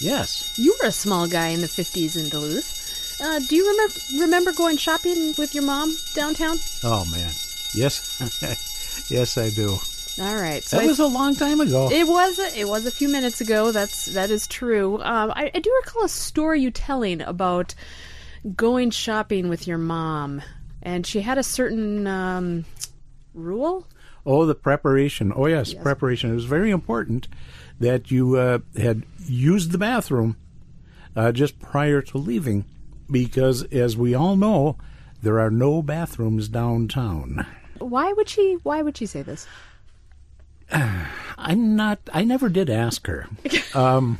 Yes. you were a small guy in the 50s in Duluth. Uh, do you remember remember going shopping with your mom downtown? Oh man. Yes. yes, I do. All right. So That I- was a long time ago. It was a, it was a few minutes ago. That's that is true. Um, I, I do recall a story you telling about going shopping with your mom, and she had a certain um, rule. Oh, the preparation. Oh, yes, preparation. It was very important that you uh, had used the bathroom uh, just prior to leaving, because as we all know, there are no bathrooms downtown. Why would she? Why would she say this? I'm not. I never did ask her. Um,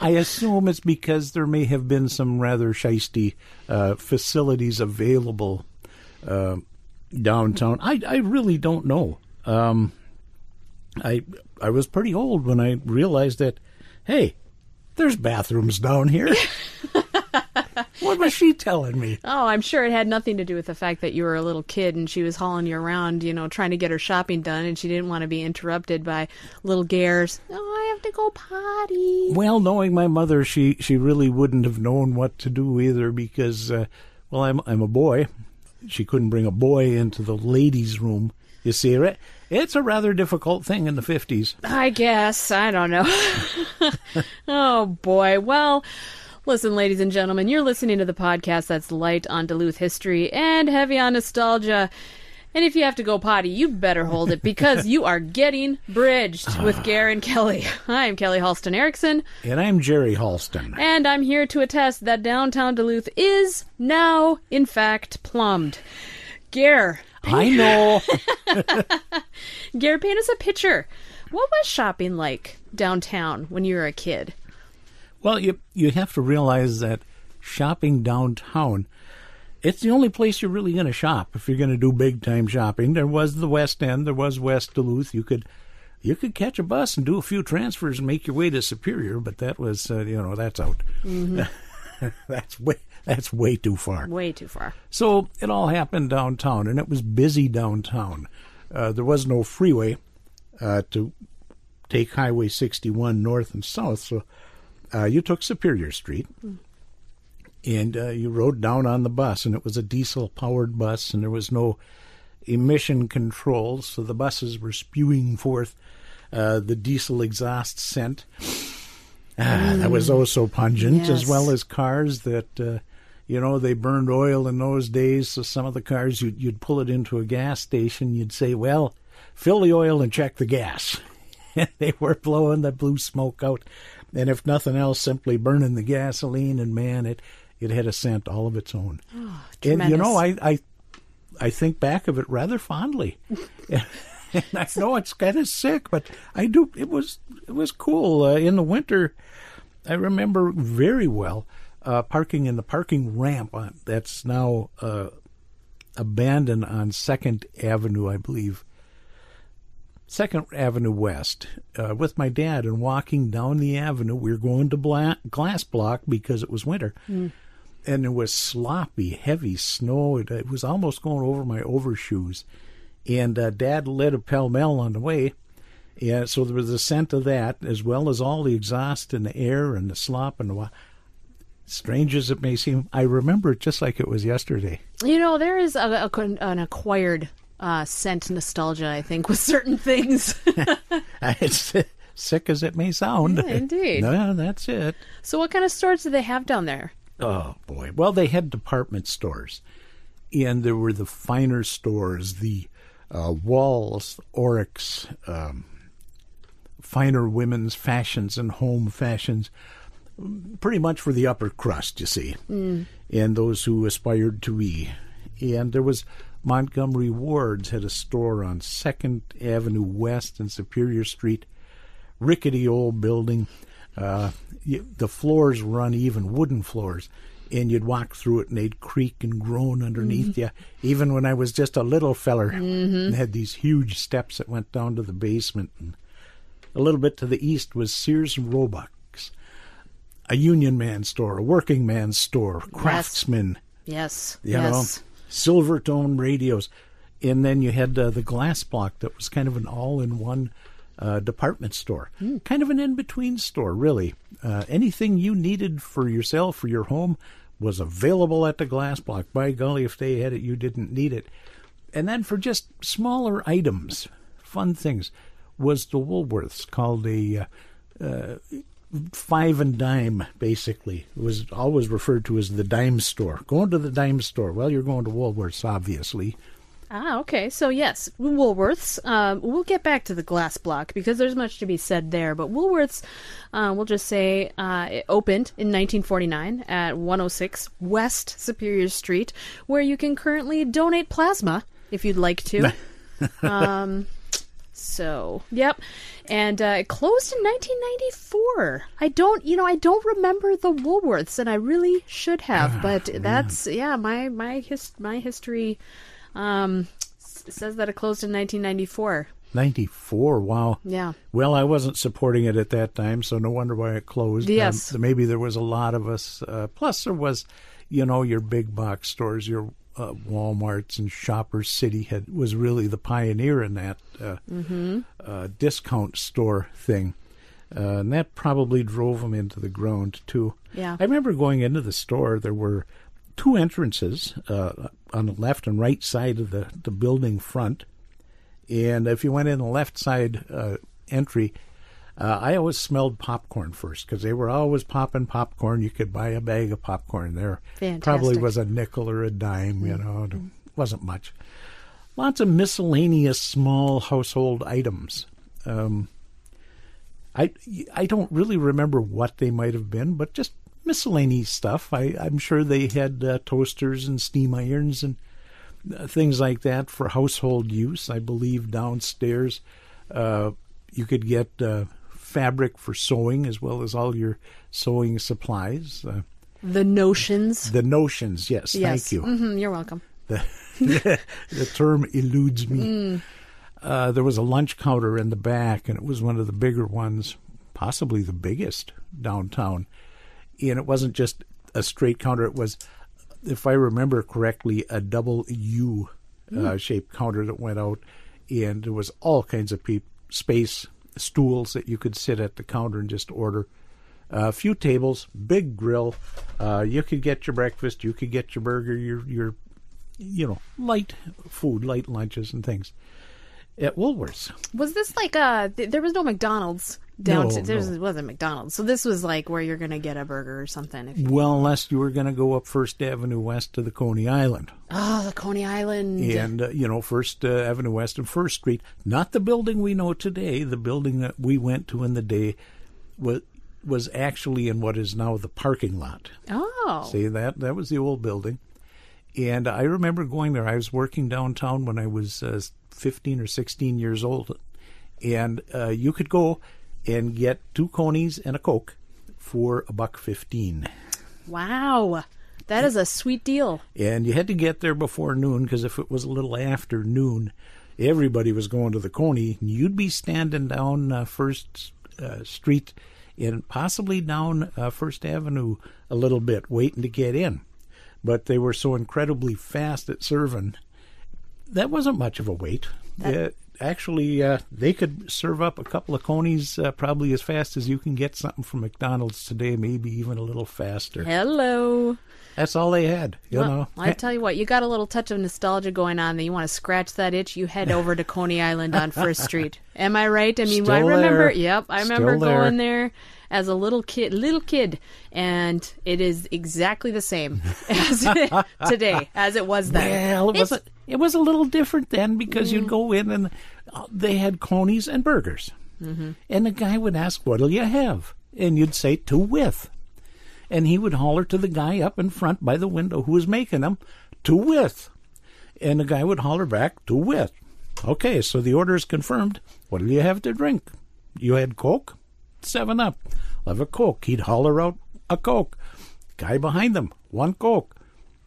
I assume it's because there may have been some rather shisty uh, facilities available uh, downtown. I I really don't know. Um, I I was pretty old when I realized that. Hey, there's bathrooms down here. what was she telling me? Oh, I'm sure it had nothing to do with the fact that you were a little kid and she was hauling you around, you know, trying to get her shopping done, and she didn't want to be interrupted by little Gars. Oh, I have to go potty. Well, knowing my mother, she she really wouldn't have known what to do either because, uh, well, I'm I'm a boy. She couldn't bring a boy into the ladies' room. You see, right? It's a rather difficult thing in the fifties. I guess. I don't know. oh, boy. Well, listen, ladies and gentlemen, you're listening to the podcast that's light on Duluth history and heavy on nostalgia. And if you have to go potty, you better hold it because you are getting bridged ah. with Gar and Kelli. I'm Kelli Halston Erickson, And I'm Jerry Halston. and I'm here to attest that downtown Duluth is now, in fact, plumbed. Gar, I know. Gar, paint us a pitcher. What was shopping like downtown when you were a kid? well, you you have to realize that shopping downtown. It's the only place you're really going to shop if you're going to do big time shopping. There was the West End, there was West Duluth. You could you could catch a bus and do a few transfers and make your way to Superior, but that was uh, you know that's out. that's way that's way too far. Way too far. So it all happened downtown, and it was busy downtown. Uh, there was no freeway uh, to take Highway 61 north and south, so uh, you took Superior Street, and uh, you rode down on the bus, and it was a diesel-powered bus, and there was no emission controls, so the buses were spewing forth uh, the diesel exhaust scent. Ah, that was oh so pungent, as well as cars that, uh, you know, they burned oil in those days. So some of the cars, you'd, you'd pull it into a gas station, you'd say, well, fill the oil and check the gas. And they were blowing the blue smoke out. And if nothing else, simply burning the gasoline, and man, it, it had a scent all of its own. oh, and, you know, I, I, I think back of it rather fondly. And I know it's kind of sick, but I do. It was it was cool uh, in the winter. I remember very well uh, parking in the parking ramp on, that's now uh, abandoned on Second Avenue, I believe. Second Avenue West uh, with my dad and walking down the avenue. We were going to Bla- Glass Block because it was winter, and it was sloppy, heavy snow. It, it was almost going over my overshoes and uh, Dad lit a Pall Mall on the way. Yeah, so there was a scent of that, as well as all the exhaust and the air and the slop and the. Wa- Strange as it may seem, I remember it just like it was yesterday. You know, there is a, a- an acquired uh, scent nostalgia, I think, with certain things. it's sick as it may sound. Yeah, indeed. No, that's it. so, what kind of stores do they have down there? Oh boy. Well, they had department stores, and there were the finer stores, the uh, Wahl's, Oreck's, um, finer women's fashions and home fashions, pretty much for the upper crust, you see, and those who aspired to be. And there was Montgomery Ward's had a store on Second Avenue West and Superior Street, rickety old building. Uh, the floors were uneven, wooden floors, and you'd walk through it and they'd creak and groan underneath you. Even when I was just a little feller, and had these huge steps that went down to the basement. And a little bit to the east was Sears and Roebuck's, a union man store, a working man's store, craftsman Yes. you yes. know, Silvertone radios. And then you had uh, the glass block that was kind of an all in one uh, department store, kind of an in between store, really. Uh, anything you needed for yourself or your home was available at the glass block. By golly, if they had it, you didn't need it. And then for just smaller items, fun things, was the Woolworths called a uh, uh, five and dime, basically. It was always referred to as the dime store. Going to the dime store. Well, you're going to Woolworths, obviously. Ah, okay. So yes, Woolworths. Um, we'll get back to the glass block because there's much to be said there. But Woolworths, uh, we'll just say, uh, it opened in 1949 at 106 West Superior Street, where you can currently donate plasma if you'd like to. um, so yep, and uh, it closed in 1994. I don't, you know, I don't remember the Woolworths, and I really should have. but that's yeah, my my his my history um, s- says that it closed in 1994. 94, wow. Yeah. Well, I wasn't supporting it at that time, so no wonder why it closed. Yes. Um, maybe there was a lot of us. Uh, plus, there was, you know, your big box stores, your uh, WalMarts and Shoppers City had was really the pioneer in that uh, uh, discount store thing. Uh, and that probably drove them into the ground, too. Yeah. I remember going into the store, there were two entrances uh, on the left and right side of the, the building front. And if you went in the left side uh, entry, uh, I always smelled popcorn first because they were always popping popcorn. You could buy a bag of popcorn there. Fantastic. Probably was a nickel or a dime, you know, it wasn't much. Lots of miscellaneous small household items. Um, I I don't really remember what they might have been, but just miscellaneous stuff. I, I'm sure they had uh, toasters and steam irons and uh, things like that for household use. I believe downstairs uh, you could get uh, fabric for sewing as well as all your sewing supplies. Uh, The notions. the notions, yes, yes. thank you. hmm you're welcome. The, the term eludes me. Uh, there was a lunch counter in the back, and it was one of the bigger ones, possibly the biggest downtown. And it wasn't just a straight counter; it was, if I remember correctly, a double U uh, shaped counter that went out, and there was all kinds of peop space stools that you could sit at the counter and just order. A few tables, big grill. Uh, you could get your breakfast, you could get your burger, your your you know, light food, light lunches and things at Woolworths. Was this like uh th- there was no McDonald's down No, to, there no. was, wasn't McDonald's. So this was like where you're going to get a burger or something if you, Well, unless you were going to go up First Avenue West to the Coney Island, Oh, the Coney Island. and uh, you know First uh, Avenue West and First Street, not the building we know today. The building that we went to in the day was was actually in what is now the parking lot. Oh. See that that was the old building, and I remember going there. I was working downtown when I was uh, fifteen or sixteen years old, and uh, you could go and get two conies and a coke for a buck fifteen. Wow. That is a sweet deal. And you had to get there before noon because if it was a little after noon, everybody was going to the Coney. And you'd be standing down uh, First uh, Street and possibly down uh, First Avenue a little bit, waiting to get in. But they were so incredibly fast at serving. That wasn't much of a wait. Uh, actually, uh, they could serve up a couple of conies uh, probably as fast as you can get something from McDonald's today, maybe even a little faster. Hello. That's all they had, you Well, know. I tell you what, you got a little touch of nostalgia going on that You want to scratch that itch, you head over to Coney Island on First Street. Am I right? I mean, I remember. there. Yep, I Still remember there. going there as a little kid, little kid, and it is exactly the same as today as it was then. Well, it was a, it was a little different then because you'd go in and uh, they had conies and burgers, mm-hmm. and the guy would ask, "What'll you have?" and you'd say, "To with," and he would holler to the guy up in front by the window who was making them, "To with," and the guy would holler back, "To with." Okay, so the order is confirmed. What'll you have to drink? You had Coke, Seven Up. Have a Coke. He'd holler out a Coke. Guy behind them, one Coke.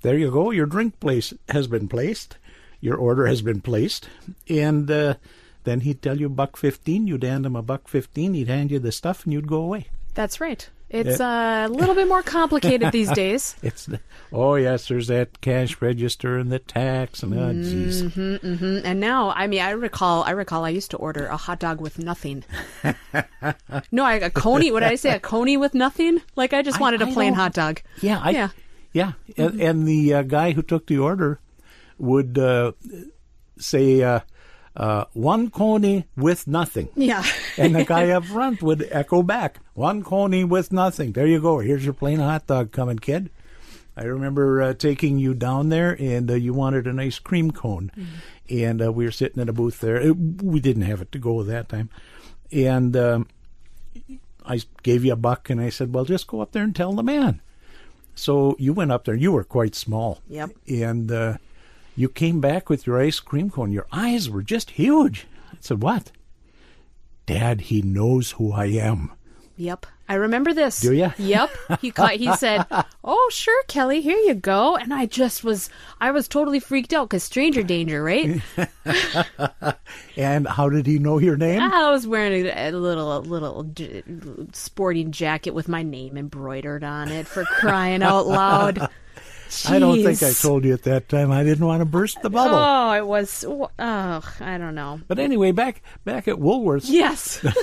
There you go. Your drink place has been placed. Your order has been placed, and uh, then he'd tell you buck fifteen. You'd hand him a buck fifteen. He'd hand you the stuff, and you'd go away. That's right. It's a little bit more complicated these days. It's oh yes, there's that cash register and the tax and oh jeez. Mm, And now, I mean, I recall, I recall, I used to order a hot dog with nothing. no, I, a coney. What did I say? A coney with nothing? Like I just wanted a I plain hot dog. Yeah, I, Yeah. yeah, And, and the uh, guy who took the order would uh, say uh, uh, one coney with nothing. Yeah. And the guy up front would echo back, one coney with nothing. There you go. Here's your plain hot dog coming, kid. I remember uh, taking you down there, and uh, you wanted an ice cream cone. And uh, we were sitting in a booth there. It, we didn't have it to go that time. And um, I gave you a buck, and I said, well, just go up there and tell the man. So you went up there. You were quite small. Yep. And uh, you came back with your ice cream cone. Your eyes were just huge. I said, what? Dad, he knows who I am. Yep. I remember this. Do ya? Yep. He caught, he said, "Oh, sure, Kelli, here you go." And I just was I was totally freaked out cuz stranger danger, right? And how did he know your name? I was wearing a, a little a little sporting jacket with my name embroidered on it for crying out loud. I don't think I told you at that time. I didn't want to burst the bubble. Oh, it was oh, I don't know. But anyway, back back at Woolworths, Yes.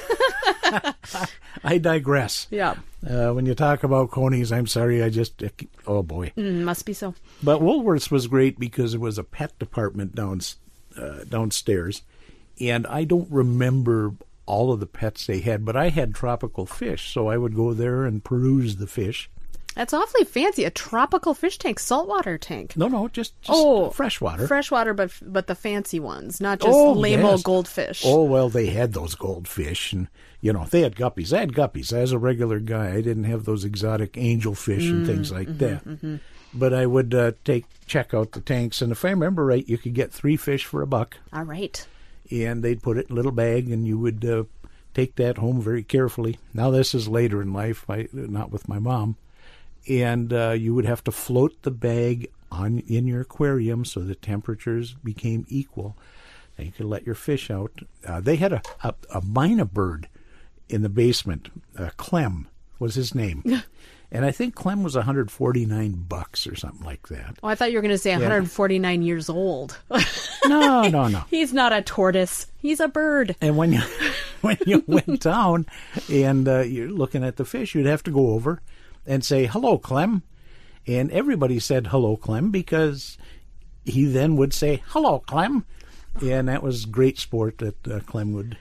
I digress. yeah. Uh, when you talk about conies, I'm sorry, I just oh boy. Mm, must be so. But Woolworths was great because it was a pet department down uh, downstairs, and I don't remember all of the pets they had, but I had tropical fish, so I would go there and peruse the fish. That's awfully fancy. A tropical fish tank, saltwater tank. No, no, just, just Oh, freshwater. Freshwater, but but the fancy ones, not just Oh, lame yes. old goldfish. Oh well, they had those goldfish, and you know they had guppies. I had guppies. As a regular guy, I didn't have those exotic angelfish and things Mm, like mm-hmm, that. But I would uh, take check out the tanks, and if I remember right, you could get three fish for a buck, All right. and they'd put it in a little bag, and you would uh, take that home very carefully. Now this is later in life, I, not with my mom, and uh, you would have to float the bag on in your aquarium so the temperatures became equal. And you could let your fish out. Uh, they had a, a a myna bird in the basement. Uh, Clem was his name, and I think Clem was 149 bucks or something like that. Oh, I thought you were going to say 149 years old. No, no, no. He's not a tortoise. He's a bird. And when you when you went down and uh, you're looking at the fish, you'd have to go over and say hello, Clem, and everybody said hello, Clem, because he then would say hello, Clem, and that was great sport that uh, Clem would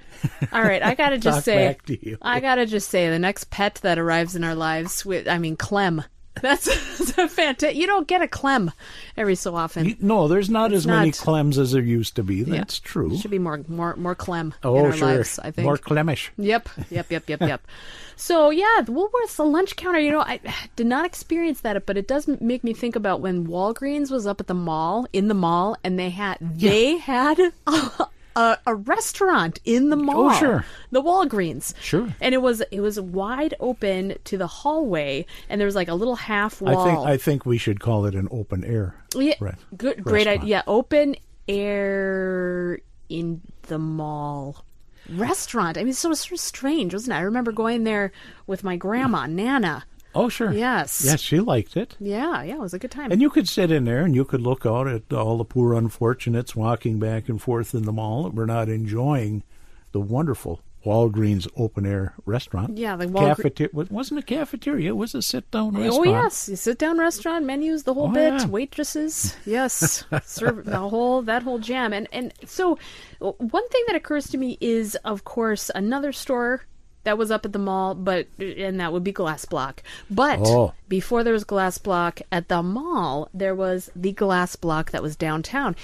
All right, I got to just say to. I got to just say the next pet that arrives in our lives with I mean Clem. That's, that's a fantastic. You don't get a Clem every so often. You- no, there's not as many. Clems as there used to be. That's true. There should be more more more Clem oh, in our sure, lives, I think. more Clemish. Yep, yep, yep, yep, yep. So yeah, Woolworths, the lunch counter. You know, I did not experience that, but it does make me think about when Walgreens was up at the mall, in the mall, and they had they had a, a, restaurant in the oh, mall. Oh, sure. the Walgreens. Sure. and it was it was wide open to the hallway, and there was like a little half I wall. think I think we should call it an open air. Yeah, Right. good, great Restaurant. idea. Yeah, open air in the mall restaurant. I mean, so it was sort of strange, wasn't it? I remember going there with my grandma, Nana. Oh, sure. Yes. Yes, she liked it. Yeah, yeah, it was a good time. And you could sit in there and you could look out at all the poor unfortunates walking back and forth in the mall that were not enjoying the wonderful Walgreens open air restaurant. Yeah, the Walgre- cafeteria. It wasn't a cafeteria, it was a sit down oh, restaurant. Oh yes, you sit down restaurant menus, the whole Oh, bit, yeah. waitresses, yes, serve the whole that whole jam. And and so one thing that occurs to me is, of course, another store that was up at the mall, but and that would be Glass Block. But Oh. before there was Glass Block at the mall, there was the Glass Block that was downtown.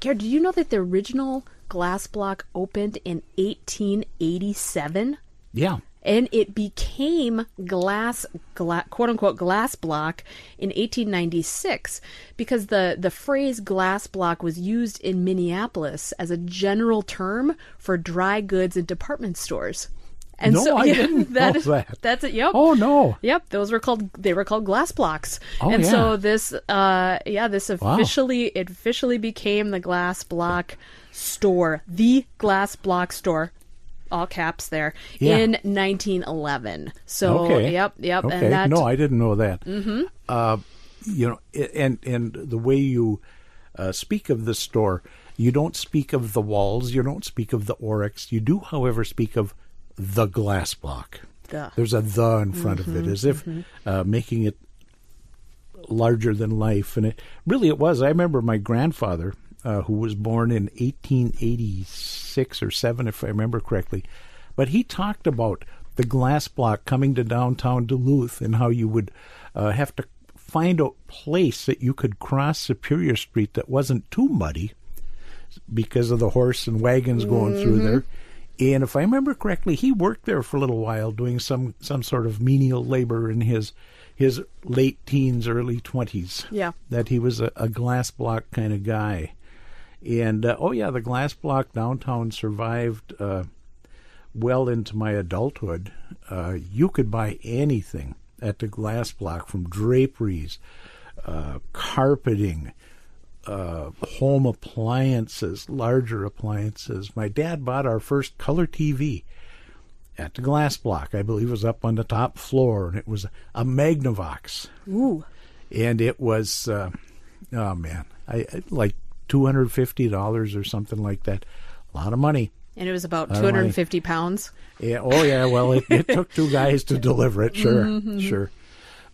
Garrett, did you know that the original Glass Block opened in 1887? Yeah. and it became glass, gla- quote unquote glass block in 1896 because the the phrase glass block was used in Minneapolis as a general term for dry goods and department stores. And No, so I yeah, didn't that know is- that. That's it. Yep. Oh, no. Yep, those were called they were called glass blocks. Oh, and yeah. so this uh yeah, this Wow. officially it officially became the glass block store, the glass block store all caps there, Yeah. in 1911. So, Okay. yep, yep. Okay. And that, no, I didn't know that. Mm-hmm. Uh, you know, and and the way you uh, speak of the store, you don't speak of the Wahl's, you don't speak of the Oreck's. You do, however, speak of the glass block. The. There's a the in front of it, as if uh, making it larger than life. And it really it was. I remember my grandfather, uh, who was born in 1886 or seven, if I remember correctly, but he talked about the glass block coming to downtown Duluth and how you would uh, have to find a place that you could cross Superior Street that wasn't too muddy because of the horse and wagons going through there. And if I remember correctly, he worked there for a little while doing some some sort of menial labor in his his late teens, early twenties. Yeah. that he was a, a glass block kind of guy. And uh, oh yeah, the glass block downtown survived uh, well into my adulthood. Uh, you could buy anything at the glass block, from draperies, uh, carpeting, uh, home appliances, larger appliances. My dad bought our first color TV at the glass block. I believe it was up on the top floor, and it was a Magnavox, Ooh. and it was, uh, oh man, I I- like two hundred fifty dollars or something like that. A lot of money. And it was about 250 pounds. Yeah. Oh, yeah. Well, it, it took two guys to deliver it. Sure, sure.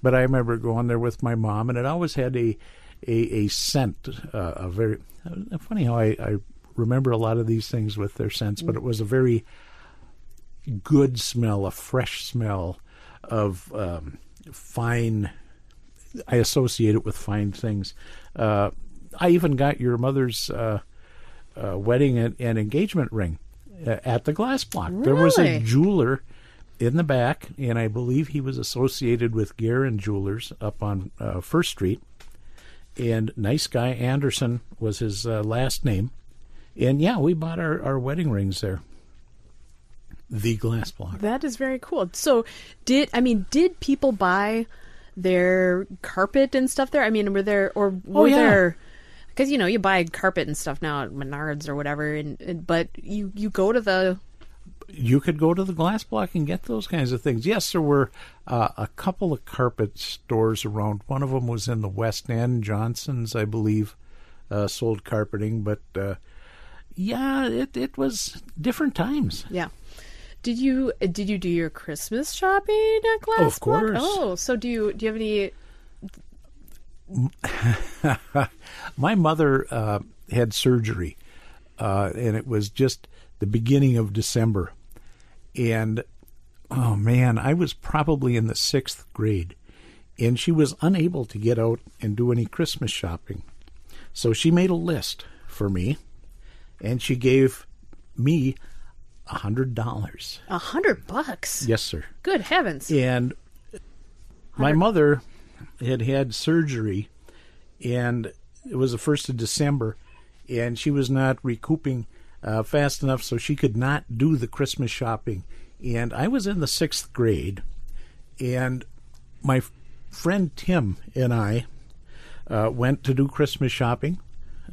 But I remember going there with my mom, and it always had a a, a scent. Uh, a very funny how I, I remember a lot of these things with their scents, but it was a very good smell, a fresh smell of um, fine. I associate it with fine things. Uh, I even got your mother's uh, uh, wedding and, and engagement ring uh, at the glass block. There was a jeweler in the back, and I believe he was associated with Guerin Jewelers up on uh, First Street. And nice guy Anderson was his uh, last name. And yeah, we bought our, our wedding rings there. The glass block. That is very cool. So, did I mean did people buy their carpet and stuff there? I mean, were there or were Oh, yeah. there? Because you know you buy carpet and stuff now at Menards or whatever, and, and but you you go to the you could go to the glass block and get those kinds of things. Yes, there were uh, a couple of carpet stores around. One of them was in the West End. Johnson's, I believe, uh, sold carpeting, but uh, yeah, it it was different times. yeah. Did you did you do your Christmas shopping at Glass Of Block? course. Oh, so do you do you have any? My mother uh, had surgery, uh, and it was just the beginning of December. And oh man, I was probably in the sixth grade, and she was unable to get out and do any Christmas shopping. So she made a list for me, and she gave me a hundred dollars. A hundred bucks. Yes, sir. Good heavens. And my mother had had surgery, and it was the first of December, and she was not recouping uh, fast enough, so she could not do the Christmas shopping. And I was in the sixth grade, and my f- friend Tim and I uh, went to do Christmas shopping.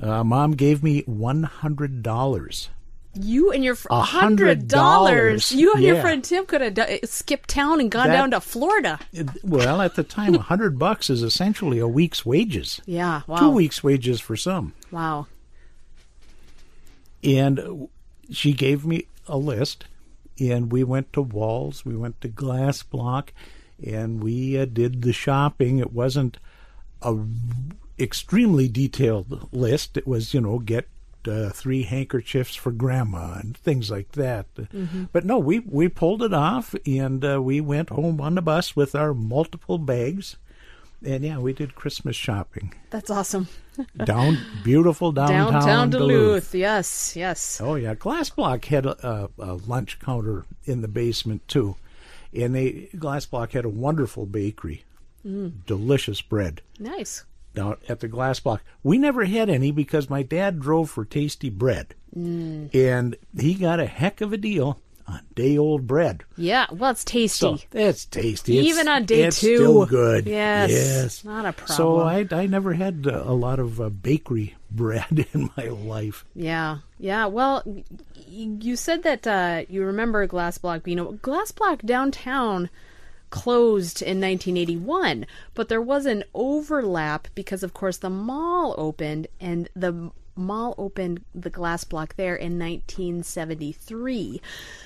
Uh, Mom gave me one hundred dollars. You and your fr- A hundred dollars. You and your friend Tim could have do- skipped town and gone That- down to Florida. Well, at the time, a hundred bucks is essentially a week's wages. Yeah. Wow. Two weeks' wages for some. Wow. And she gave me a list, and we went to Wahl's, we went to Glass Block, and we uh, did the shopping. It wasn't a extremely detailed list. It was, you know, get uh, three handkerchiefs for grandma and things like that. But no, we we pulled it off, and uh, we went home on the bus with our multiple bags. And yeah, we did Christmas shopping That's awesome. down beautiful downtown, Downtown Duluth. Duluth. Yes. Yes. Oh yeah, Glass Block had a, a, lunch counter in the basement too, and they Glass Block had a wonderful bakery, mm. delicious bread Nice. down at the Glass Block. We never had any because my dad drove for tasty bread, mm. and he got a heck of a deal on day old bread. Yeah, well, it's tasty. So it's tasty. It's- Even on day it's two. still good. Yes, yes, not a problem. So I I never had uh, a lot of uh, bakery bread in my life. Yeah, yeah. Well, y- you said that uh, you remember Glass Block You know, Glass Block downtown closed in 1981, but there was an overlap because, of course, the mall opened and the mall opened the glass block there in 1973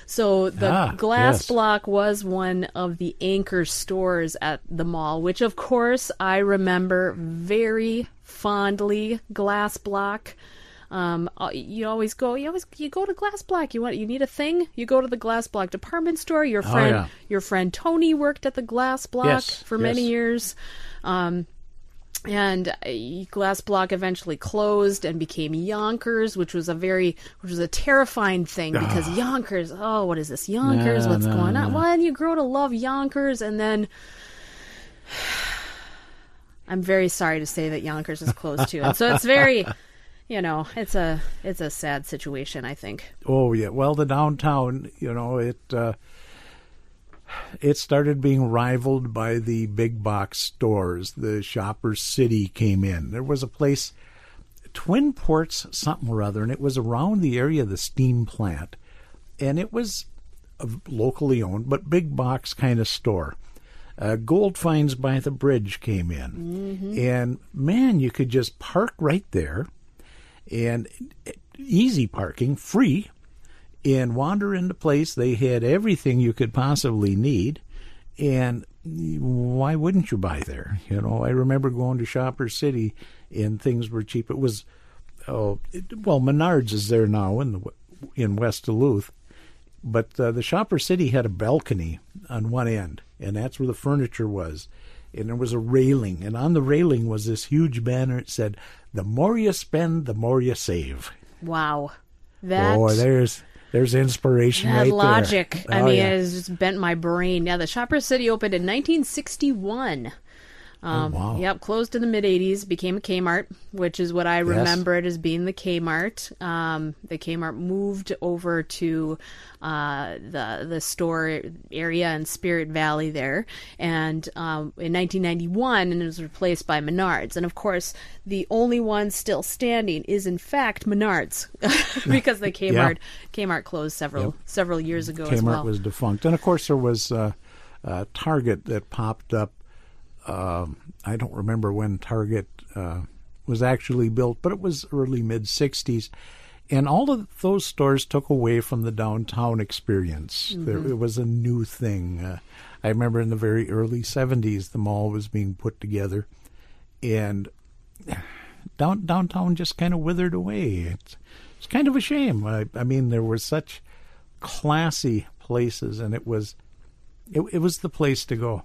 so the Ah, glass yes. block was one of the anchor stores at the mall which of course i remember very fondly glass block um, uh, you always go. You always you go to Glass Block. You want you need a thing. You go to the Glass Block department store. Your friend, Oh, yeah. your friend Tony worked at the Glass Block Yes, for many years. Um, and Glass Block eventually closed and became Younkers, which was a very, which was a terrifying thing because Younkers. Oh, what is this Younkers? No, What's no, going on? no. Well, and you grow to love Younkers, and then. I'm very sorry to say that Younkers is closed too, and so it's very, you know, it's a it's a sad situation. I think. Oh yeah. Well, the downtown, you know, it uh, it started being rivaled by the big box stores. The Shoppers City came in. There was a place, Twin Ports, something or other, and it was around the area of the steam plant, and it was a locally owned but big box kind of store. Uh, Gold Finds by the Bridge came in, and man, you could just park right there and easy parking, free, and wander into place. They had everything you could possibly need, and why wouldn't you buy there? You know, I remember going to Shopper City, and things were cheap. It was, oh, it, well, Menards is there now in the in West Duluth, but uh, the Shopper City had a balcony on one end, and that's where the furniture was. And there was a railing, and on the railing was this huge banner. It said, "The more you spend, the more you save." Wow, that Boy, there's there's inspiration that right logic. there. I Oh, mean, yeah. it's just bent my brain. Now, the Shopper City opened in 1961. Um, Oh, wow. Yep, closed in the mid 80s, became a Kmart, which is what I remember it as being the Kmart. Um, the Kmart moved over to uh, the the store area in Spirit Valley there, and um, in 1991, and it was replaced by Menards. And of course, the only one still standing is in fact Menards, because the Kmart Kmart closed several several years ago as Kmart well. was defunct, and of course there was uh, uh, Target that popped up. Um, I don't remember when Target uh, was actually built, but it was early mid '60s, and all of those stores took away from the downtown experience. There, it was a new thing. Uh, I remember in the very early '70s, the mall was being put together, and down, downtown just kind of withered away. It's, it's kind of a shame. I, I mean, there were such classy places, and it was it, it was the place to go.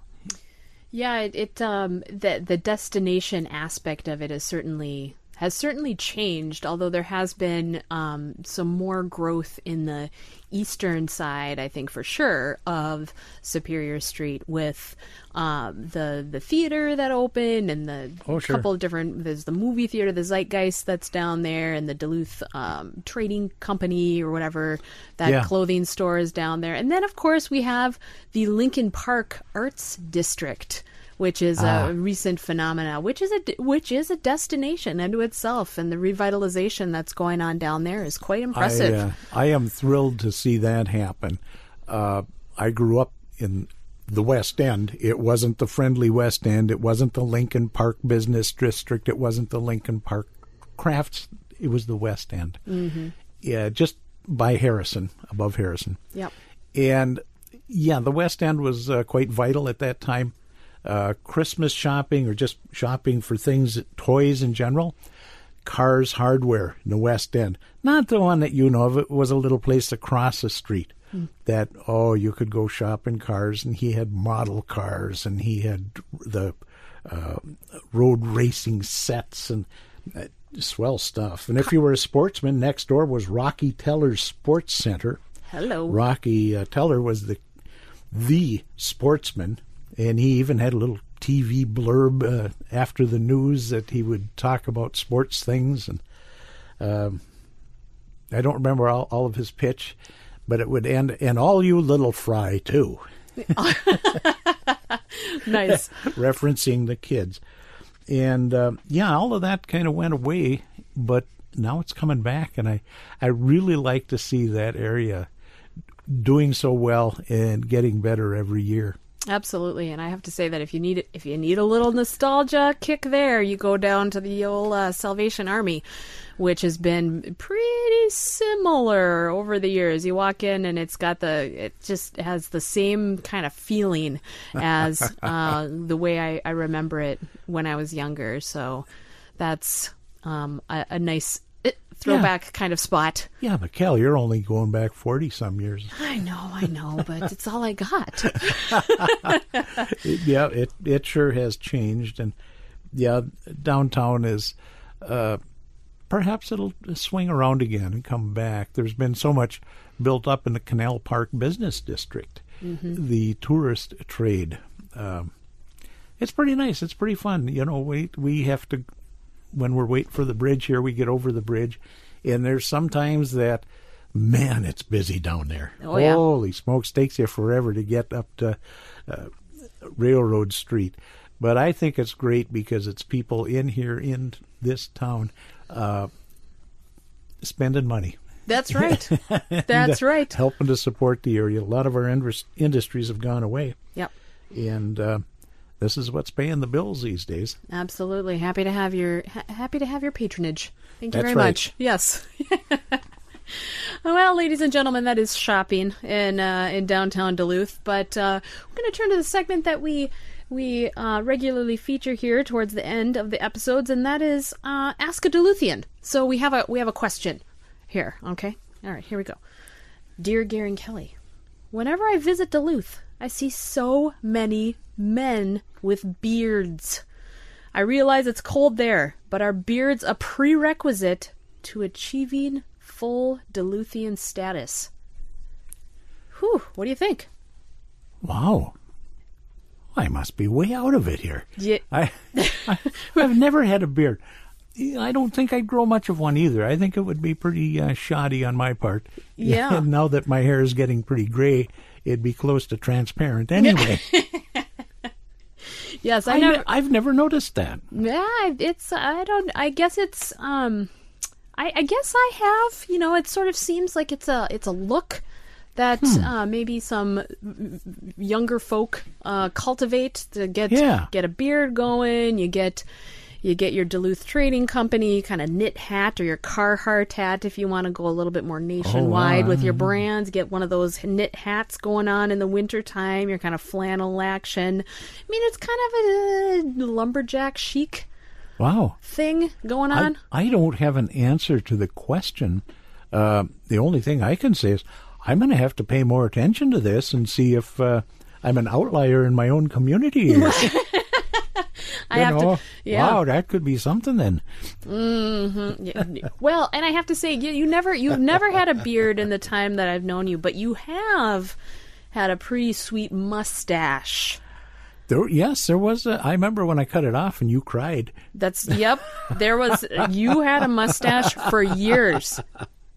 Yeah, it, it um the the destination aspect of it is certainly has certainly changed, although there has been um, some more growth in the eastern side, I think for sure, of Superior Street with um, the the theater that opened and the Oh, sure. couple of different. There's the movie theater, the Zeitgeist that's down there, and the Duluth um, Trading Company or whatever that Yeah. clothing store is down there, and then of course we have the Lincoln Park Arts District which is Ah. a recent phenomena, which is a which is a destination unto itself, and the revitalization that's going on down there is quite impressive. I, uh, I am thrilled to see that happen. Uh, I grew up in the West End. It wasn't the friendly West End. It wasn't the Lincoln Park Business District. It wasn't the Lincoln Park Crafts. It was the West End. Mm-hmm. Yeah, just by Harrison, above Harrison. Yep. And yeah, the West End was uh, quite vital at that time. Uh, Christmas shopping or just shopping for things, toys in general. Cars Hardware in the West End. Not the one that you know of. It was a little place across the street that, oh, you could go shop in cars. And he had model cars and he had the uh, road racing sets and uh, swell stuff. And if you were a sportsman, next door was Rocky Teller's Sports Center. Hello. Rocky uh, Teller was the the sportsman, and he even had a little TV blurb uh, after the news that he would talk about sports things. And um, I don't remember all, all of his pitch, but it would end, and all you little fry too, nice. referencing the kids. And uh, yeah, all of that kind of went away, but now it's coming back, and I, I really like to see that area doing so well and getting better every year. Absolutely, and I have to say that if you need if you need a little nostalgia kick there, you go down to the old uh, Salvation Army, which has been pretty similar over the years. You walk in and it's got the it just has the same kind of feeling as uh, the way I, I remember it when I was younger. So that's um, a, a nice throwback kind of spot. Yeah, but Cal, you're only going back forty some years. I know, I know, but it's all I got. It- yeah, it it sure has changed, and yeah, downtown is. Uh, perhaps it'll swing around again and come back. There's been so much built up in the Canal Park Business District, the tourist trade. Um, it's pretty nice. It's pretty fun. You know, we we have to when we're waiting for the bridge here, we get over the bridge, and there's sometimes that man, it's busy down there. Oh, yeah. Holy smokes, takes you forever to get up to uh, Railroad Street. But I think it's great because it's people in here in this town uh, spending money. That's right. That's right. Helping to support the area. A lot of our industries have gone away, Yep. and uh, this is what's paying the bills these days. Absolutely. Happy to have your ha- happy to have your patronage. Thank you That's very right. much. Yes. well, ladies and gentlemen, that is shopping in uh, in downtown Duluth. But uh, we're going to turn to the segment that we we uh, regularly feature here towards the end of the episodes, and that is uh, Ask a Duluthian. So we have a we have a question here. Okay. All right. Here we go. Dear Gar and Kelli, whenever I visit Duluth, I see so many men with beards. I realize it's cold there, but are beards a prerequisite to achieving full Duluthian status? Whew, what do you think? Wow. I must be way out of it here. Yeah, I, I I've never had a beard. I don't think I'd grow much of one either. I think it would be pretty uh, shoddy on my part. Yeah. And now that my hair is getting pretty gray, it'd be close to transparent anyway. yes, I I know. ne- I've never noticed that. Yeah, it's I don't. I guess it's um, I, I guess I have. You know, it sort of seems like it's a it's a look that Hmm. uh, maybe some younger folk uh, cultivate to get Yeah. get a beard going. You get you get your Duluth Trading Company kind of knit hat or your Carhartt hat if you want to go a little bit more nationwide with your brands. Get one of those knit hats going on in the wintertime, your kind of flannel action. I mean, it's kind of a lumberjack chic Wow. thing going I, on. I don't have an answer to the question. Uh, the only thing I can say is I'm going to have to pay more attention to this and see if uh, I'm an outlier in my own community. I You have know, to, yeah. Wow, that could be something then. Mm-hmm. Yeah. Well, and I have to say, you, you never, you've never had a beard in the time that I've known you, but you have had a pretty sweet mustache. There, yes, there was. A, I remember when I cut it off and you cried. That's yep. There was you had a mustache for years.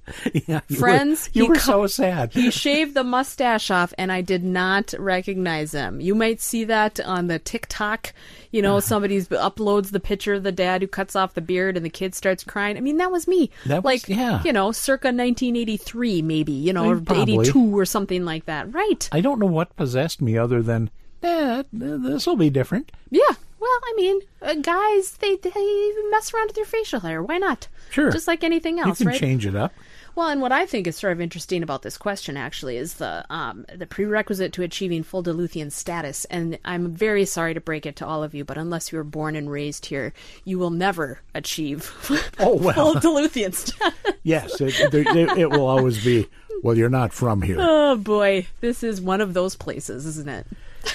Yeah, you Friends, were, you he were so sad. He shaved the mustache off, and I did not recognize him. You might see that on the TikTok. You know, somebody uploads the picture of the dad who cuts off the beard, and the kid starts crying. I mean, that was me. That was- like, yeah. you know, circa 1983, maybe. You know, or probably. 82 or something like that. Right? I don't know what possessed me other than, eh, this will be different. Yeah. Well, I mean, uh, guys, they they mess around with their facial hair. Why not? Sure. Just like anything else, You can right? change it up. Well, and what I think is sort of interesting about this question actually is the um, the prerequisite to achieving full Duluthian status. And I'm very sorry to break it to all of you, but unless you were born and raised here, you will never achieve Oh, well. full Duluthian status. Yes, it, it, it will always be. Well, you're not from here. oh boy, this is one of those places, isn't it?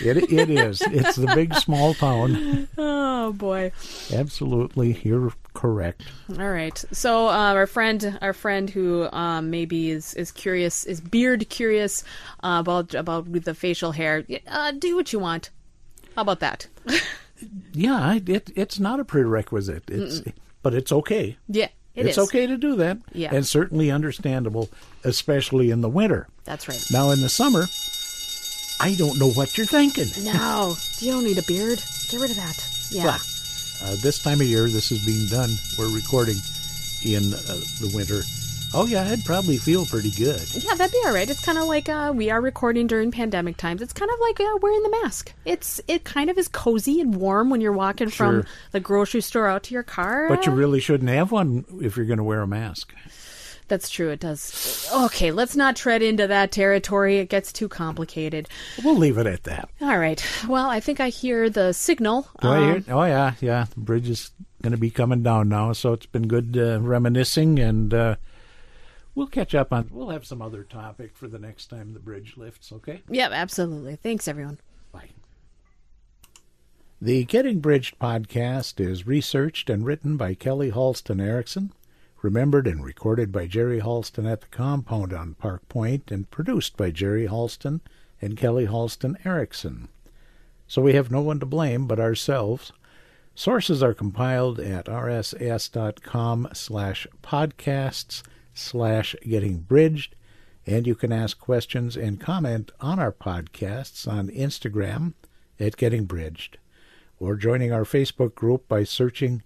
It, it is. It's the big small town. Oh boy. Absolutely, you're correct. All right. So uh, our friend, our friend who um, maybe is, is curious, is beard curious uh, about about the facial hair. Uh, do what you want. How about that? Yeah, it, it's not a prerequisite. It's, but it's okay. yeah, it it's is. okay to do that. Yeah. and certainly understandable, especially in the winter. That's right. Now in the summer, I don't know what you're thinking. No, you don't need a beard. Get rid of that. Yeah. But uh, this time of year, this is being done. We're recording in uh, the winter. Oh yeah, I'd probably feel pretty good. Yeah, that'd be all right. It's kind of like uh, we are recording during pandemic times. It's kind of like uh, wearing the mask. It's it kind of is cozy and warm when you're walking from the grocery store out to your car. But you really shouldn't have one if you're going to wear a mask. That's true. It does. Okay, let's not tread into that territory. It gets too complicated. We'll leave it at that. All right. Well, I think I hear the signal. Do I hear? Um, Oh yeah, yeah. The bridge is going to be coming down now, so it's been good uh, reminiscing, and uh, we'll catch up on. We'll have some other topic for the next time the bridge lifts. Okay. Yep, absolutely. Thanks, everyone. Bye. The Getting Bridged podcast is researched and written by Kelli Halston Erickson, remembered and recorded by Jerry Halston at the compound on Park Point, and produced by Jerry Halston and Kelli Halston Erickson. So we have no one to blame but ourselves. Sources are compiled at rss.com slash podcasts slash getting bridged, and you can ask questions and comment on our podcasts on Instagram at Getting Bridged, or joining our Facebook group by searching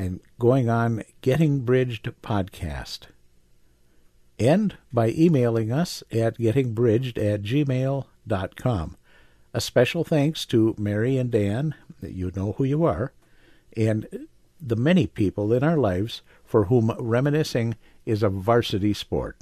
and going on Getting Bridged Podcast, and by emailing us at gettingbridged at gmail.com. A special thanks to Mary and Dan, you know who you are, and the many people in our lives for whom reminiscing is a varsity sport.